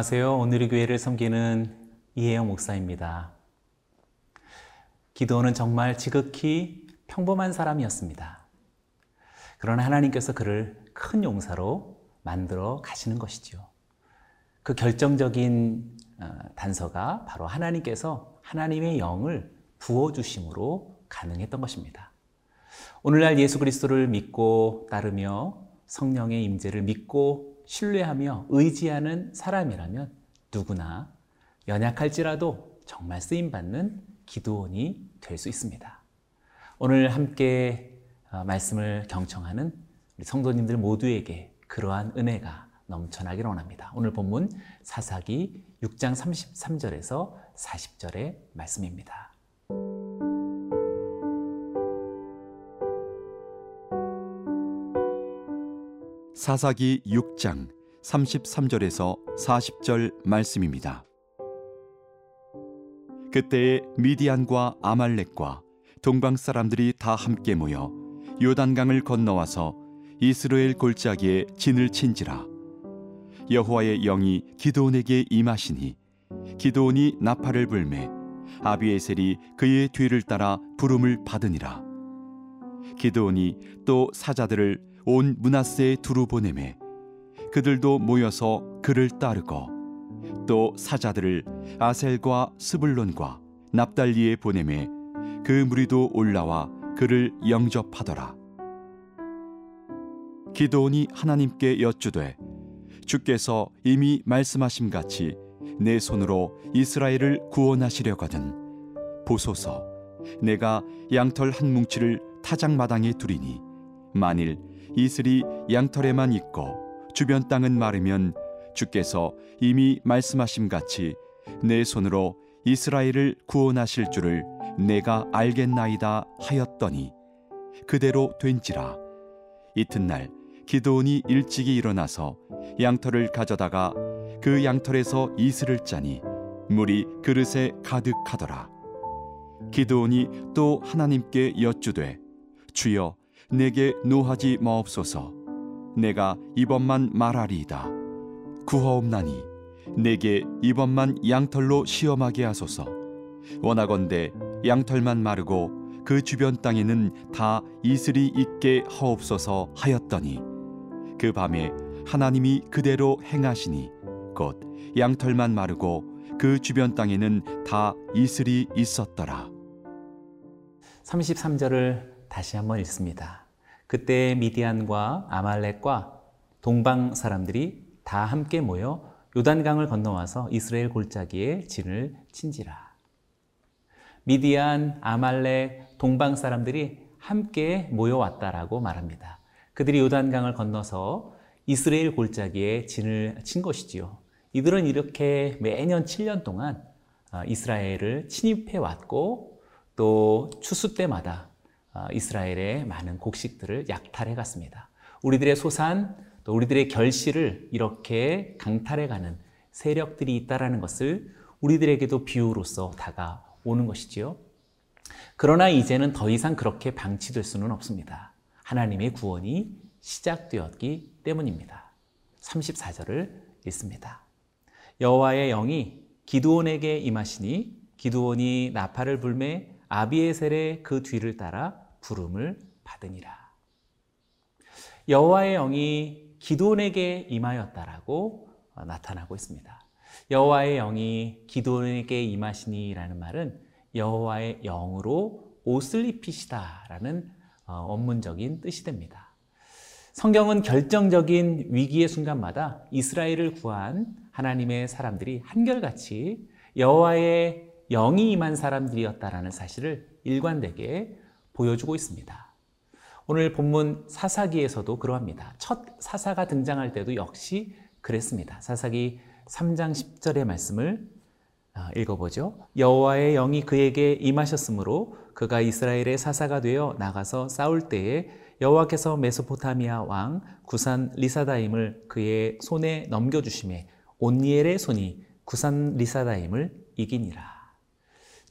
안녕하세요. 오늘의 교회를 섬기는 이혜영 목사입니다. 기도는 정말 지극히 평범한 사람이었습니다. 그러나 하나님께서 그를 큰 용사로 만들어 가시는 것이죠. 그 결정적인 어, 단서가 바로 하나님께서 하나님의 영을 부어주심으로 가능했던 것입니다. 오늘날 예수 그리스도를 믿고 따르며 성령의 임재를 믿고 신뢰하며 의지하는 사람이라면 누구나 연약할지라도 정말 쓰임받는 기도원이 될 수 있습니다. 오늘 함께 어, 말씀을 경청하는 우리 성도님들 모두에게 그러한 은혜가 넘쳐나기를 원합니다. 오늘 본문 사사기 6장 33절에서 40절의 말씀입니다. 사사기 6장 33절에서 40절 말씀입니다. 그때에 미디안과 아말렉과 동방 사람들이 다 함께 모여 요단강을 건너와서 이스라엘 골짜기에 진을 친지라 여호와의 영이 기도온에게 임하시니 기도온이 나팔을 불매 아비에셀이 그의 뒤를 따라 부름을 받으니라 기도온이 또 사자들을 온 문하세에 두루 보내매 그들도 모여서 그를 따르고 또 사자들을 아셀과 스불론과 납달리에 보내매 그 무리도 올라와 그를 영접하더라. 기도온이 하나님께 여쭈되 주께서 이미 말씀하심 같이 내 손으로 이스라엘을 구원하시려거든 보소서. 내가 양털 한 뭉치를 타작마당에 두리니 만일 이슬이 양털에만 있고 주변 땅은 마르면 주께서 이미 말씀하심 같이 내 손으로 이스라엘을 구원하실 줄을 내가 알겠나이다 하였더니 그대로 된지라. 이튿날 기도온이 일찍이 일어나서 양털을 가져다가 그 양털에서 이슬을 짜니 물이 그릇에 가득하더라. 기도온이 또 하나님께 여쭈되 주여 내게 노하지 마옵소서. 내가 이번만 말하리이다. 구하옵나니 내게 이번만 양털로 시험하게 하소서. 원하건대 양털만 마르고 그 주변 땅에는 다 이슬이 있게 하옵소서 하였더니 그 밤에 하나님이 그대로 행하시니 곧 양털만 마르고 그 주변 땅에는 다 이슬이 있었더라. 33절을 다시 한번 읽습니다. 그때 미디안과 아말렉과 동방 사람들이 다 함께 모여 요단강을 건너와서 이스라엘 골짜기에 진을 친지라. 미디안, 아말렉, 동방 사람들이 함께 모여왔다라고 말합니다. 그들이 요단강을 건너서 이스라엘 골짜기에 진을 친 것이지요. 이들은 이렇게 매년 7년 동안 어, 이스라엘을 침입해 왔고 또 추수 때마다 어, 이스라엘의 많은 곡식들을 약탈해 갔습니다. 우리들의 소산, 또 우리들의 결실을 이렇게 강탈해 가는 세력들이 있다라는 것을 우리들에게도 비유로서 다가오는 것이지요. 그러나 이제는 더 이상 그렇게 방치될 수는 없습니다. 하나님의 구원이 시작되었기 때문입니다. 34절을 읽습니다. 여호와의 영이 기드온에게 임하시니 기드온이 나팔을 불매 아비에셀의 그 뒤를 따라 부름을 받으니라. 여호와의 영이 기도원에게 임하였다라고 나타나고 있습니다. 여호와의 영이 기도원에게 임하시니라는 말은 여호와의 영으로 옷을 입히시다라는 어, 원문적인 뜻이 됩니다. 성경은 결정적인 위기의 순간마다 이스라엘을 구한 하나님의 사람들이 한결같이 여호와의 영이 임한 사람들이었다라는 사실을 일관되게 보여주고 있습니다. 오늘 본문 사사기에서도 그러합니다. 첫 사사가 등장할 때도 역시 그랬습니다. 사사기 3장 10절의 말씀을 아, 읽어보죠. 여호와의 영이 그에게 임하셨으므로 그가 이스라엘의 사사가 되어 나가서 싸울 때에 여호와께서 메소포타미아 왕 구산 리사다임을 그의 손에 넘겨주심에 온니엘의 손이 구산 리사다임을 이기니라.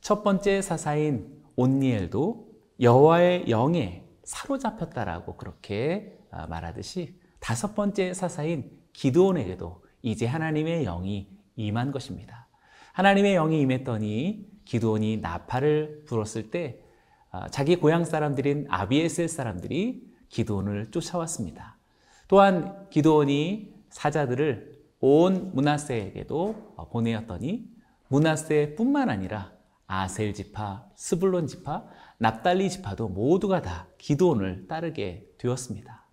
첫 번째 사사인 온니엘도 여호와의 영에 사로잡혔다라고 그렇게 아, 말하듯이 다섯 번째 사사인 기드온에게도 이제 하나님의 영이 임한 것입니다. 하나님의 영이 임했더니 기도원이 나팔을 불었을 때 아, 자기 고향 사람들인 아비에셀 사람들이 기도원을 쫓아왔습니다. 또한 기도원이 사자들을 온 문하세에게도 보내었더니 문하세뿐만 아니라 아셀 지파, 스불론 지파, 납달리 지파도 모두가 다 기도원을 따르게 되었습니다.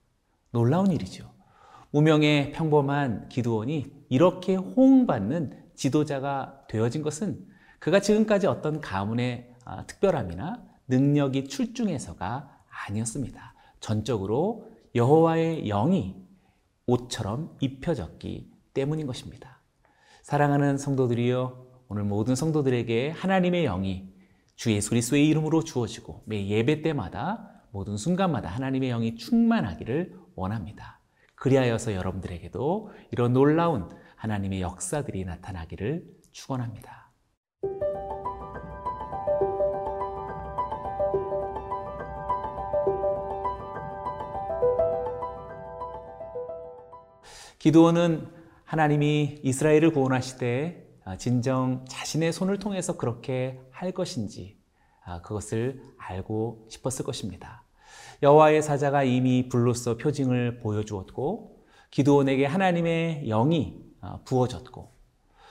놀라운 일이죠. 무명의 평범한 기도원이 이렇게 호응받는 지도자가 되어진 것은 그가 지금까지 어떤 가문의 아, 특별함이나 능력이 출중해서가 아니었습니다. 전적으로 여호와의 영이 옷처럼 입혀졌기 때문인 것입니다. 사랑하는 성도들이여 오늘 모든 성도들에게 하나님의 영이 주 예수 그리스도의 이름으로 주어지고 매 예배 때마다 모든 순간마다 하나님의 영이 충만하기를 원합니다. 그리하여서 여러분들에게도 이런 놀라운 하나님의 역사들이 나타나기를 축원합니다. 기도원은 하나님이 이스라엘을 아, 진정 자신의 손을 통해서 그렇게 할 것인지 아, 그것을 알고 싶었을 것입니다. 여호와의 사자가 이미 불로써 표징을 보여주었고 기도원에게 하나님의 영이 아, 부어졌고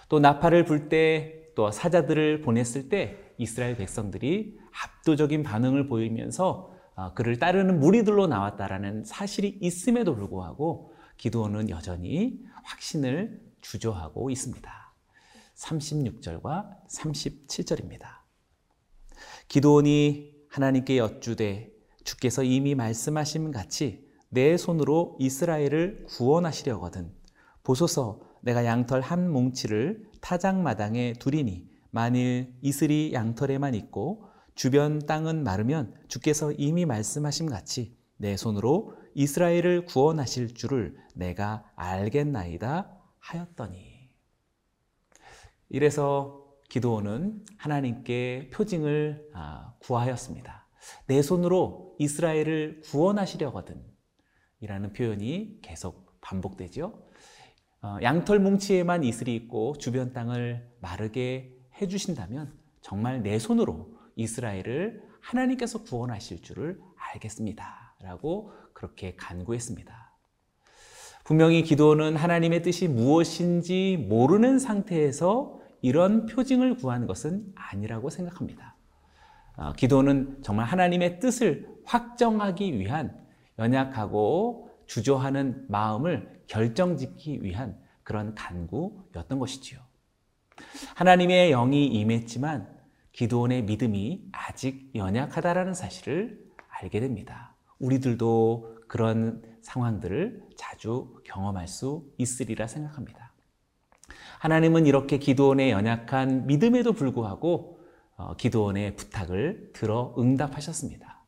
또 나팔을 불 때 또 사자들을 보냈을 때 이스라엘 백성들이 압도적인 반응을 보이면서 그를 따르는 무리들로 나왔다라는 사실이 있음에도 불구하고 기도원은 여전히 확신을 주저하고 있습니다. 36절과 37절입니다. 기도원이 하나님께 여쭈되 주께서 이미 말씀하신 같이 내 손으로 이스라엘을 구원하시려거든 보소서 내가 양털 한 뭉치를 타작 마당에 두리니 만일 이슬이 양털에만 있고 주변 땅은 마르면 주께서 이미 말씀하신 같이 내 손으로 이스라엘을 구원하실 줄을 내가 알겠나이다 하였더니 이래서 기도원은 하나님께 표징을 아, 구하였습니다. 내 손으로 이스라엘을 구원하시려거든 이라는 표현이 계속 반복되죠. 어, 양털 뭉치에만 이슬이 있고 주변 땅을 마르게 해주신다면 정말 내 손으로 이스라엘을 하나님께서 구원하실 줄을 알겠습니다. 라고 그렇게 간구했습니다. 분명히 기도는 하나님의 뜻이 무엇인지 모르는 상태에서 이런 표징을 구한 것은 아니라고 생각합니다. 어, 기도는 정말 하나님의 뜻을 확정하기 위한 연약하고 주저하는 마음을 결정짓기 위한 그런 간구였던 것이지요. 하나님의 영이 임했지만 기도원의 믿음이 아직 연약하다라는 사실을 알게 됩니다. 우리들도 그런 상황들을 자주 경험할 수 있으리라 생각합니다. 하나님은 이렇게 기도원의 연약한 믿음에도 불구하고 어, 기도원의 부탁을 들어 응답하셨습니다.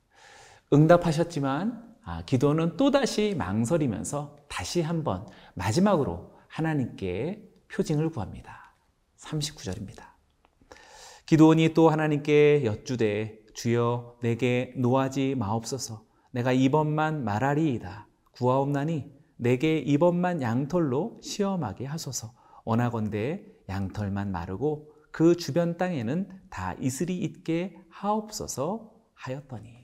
응답하셨지만 아, 기도원은 또다시 망설이면서 다시 한번 마지막으로 하나님께 표징을 구합니다. 39절입니다. 기도원이 또 하나님께 여쭈되 주여 내게 노하지 마옵소서 내가 이번만 말하리이다 구하옵나니 내게 이번만 양털로 시험하게 하소서 원하건대 양털만 마르고 그 주변 땅에는 다 이슬이 있게 하옵소서 하였더니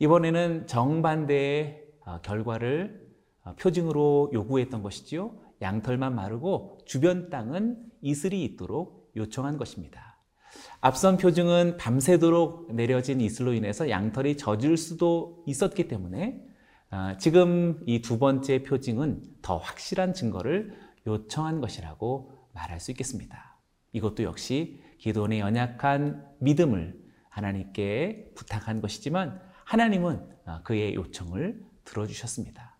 이번에는 정반대의 어, 결과를 어, 표징으로 요구했던 것이지요. 양털만 마르고 주변 땅은 이슬이 있도록 요청한 것입니다. 앞선 표징은 밤새도록 내려진 이슬로 인해서 양털이 젖을 수도 있었기 때문에 어, 지금 이 두 번째 표징은 더 확실한 증거를 요청한 것이라고 말할 수 있겠습니다. 이것도 역시 기도원의 연약한 믿음을 하나님께 부탁한 것이지만 하나님은 아, 그의 요청을 들어주셨습니다.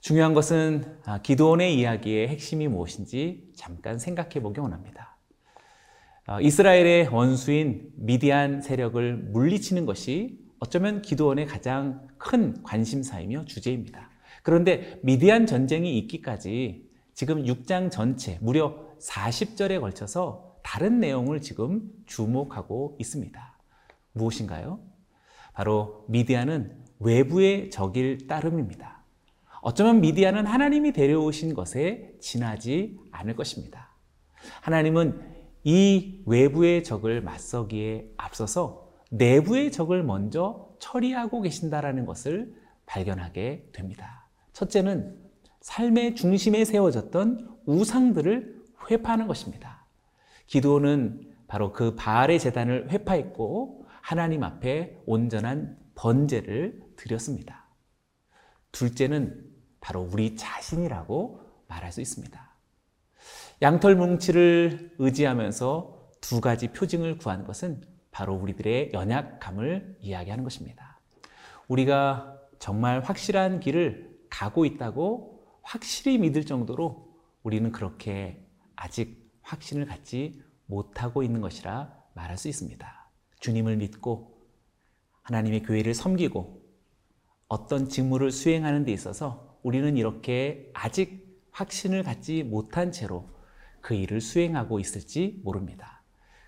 중요한 것은 아, 기도원의 이야기의 핵심이 무엇인지 잠깐 생각해 보기 원합니다. 아, 이스라엘의 원수인 미디안 세력을 물리치는 것이 어쩌면 기도원의 가장 큰 관심사이며 주제입니다. 그런데 미디안 전쟁이 있기까지 지금 6장 전체 무려 40절에 걸쳐서 다른 내용을 지금 주목하고 있습니다. 무엇인가요? 바로 미디안은 외부의 적일 따름입니다. 어쩌면 미디안은 하나님이 데려오신 것에 지나지 않을 것입니다. 하나님은 이 외부의 적을 맞서기에 앞서서 내부의 적을 먼저 처리하고 계신다라는 것을 발견하게 됩니다. 첫째는 삶의 중심에 세워졌던 우상들을 회파하는 것입니다. 기도는 바로 그 바알의 재단을 회파했고 하나님 앞에 온전한 번제를 드렸습니다. 둘째는 바로 우리 자신이라고 말할 수 있습니다. 양털 뭉치를 의지하면서 두 가지 표징을 구하는 것은 바로 우리들의 연약감을 이야기하는 것입니다. 우리가 정말 확실한 길을 가고 있다고 확실히 믿을 정도로 우리는 그렇게 아직 확신을 갖지 못하고 있는 것이라 말할 수 있습니다. 주님을 믿고 하나님의 교회를 섬기고 어떤 직무를 수행하는 데 있어서 우리는 이렇게 아직 확신을 갖지 못한 채로 그 일을 수행하고 있을지 모릅니다.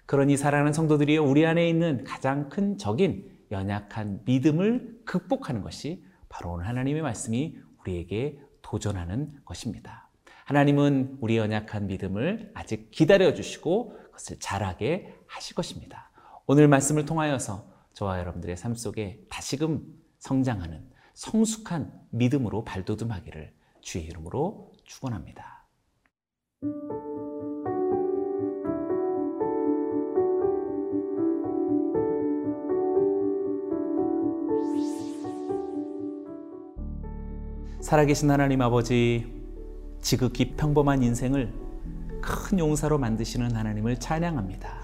그러니 사랑하는 성도들이 우리 안에 있는 가장 큰 적인 연약한 믿음을 극복하는 것이 바로 오늘 하나님의 말씀이 우리에게 도전하는 것입니다. 하나님은 우리 연약한 믿음을 아직 기다려 주시고 그것을 잘하게 하실 것입니다. 오늘 말씀을 통하여서 저와 여러분들의 삶 속에 다시금 성장하는 성숙한 믿음으로 발돋움하기를 주의 이름으로 축원합니다. 살아계신 하나님 아버지, 지극히 평범한 인생을 큰 용사로 만드시는 하나님을 찬양합니다.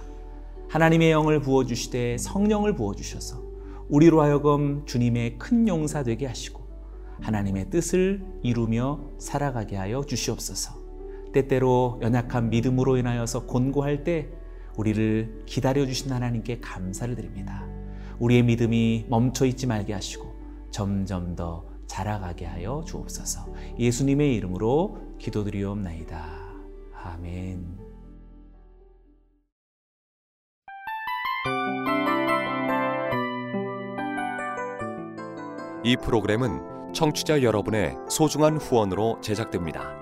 하나님의 영을 부어주시되 성령을 부어주셔서 우리로 하여금 주님의 큰 용사 되게 하시고 하나님의 뜻을 이루며 살아가게 하여 주시옵소서. 때때로 연약한 믿음으로 인하여서 곤고할 때 우리를 기다려 주신 하나님께 감사를 드립니다. 우리의 믿음이 멈춰 있지 말게 하시고 점점 더 자라가게 하여 주옵소서. 예수님의 이름으로 기도드리옵나이다. 아멘. 이 프로그램은 청취자 여러분의 소중한 후원으로 제작됩니다.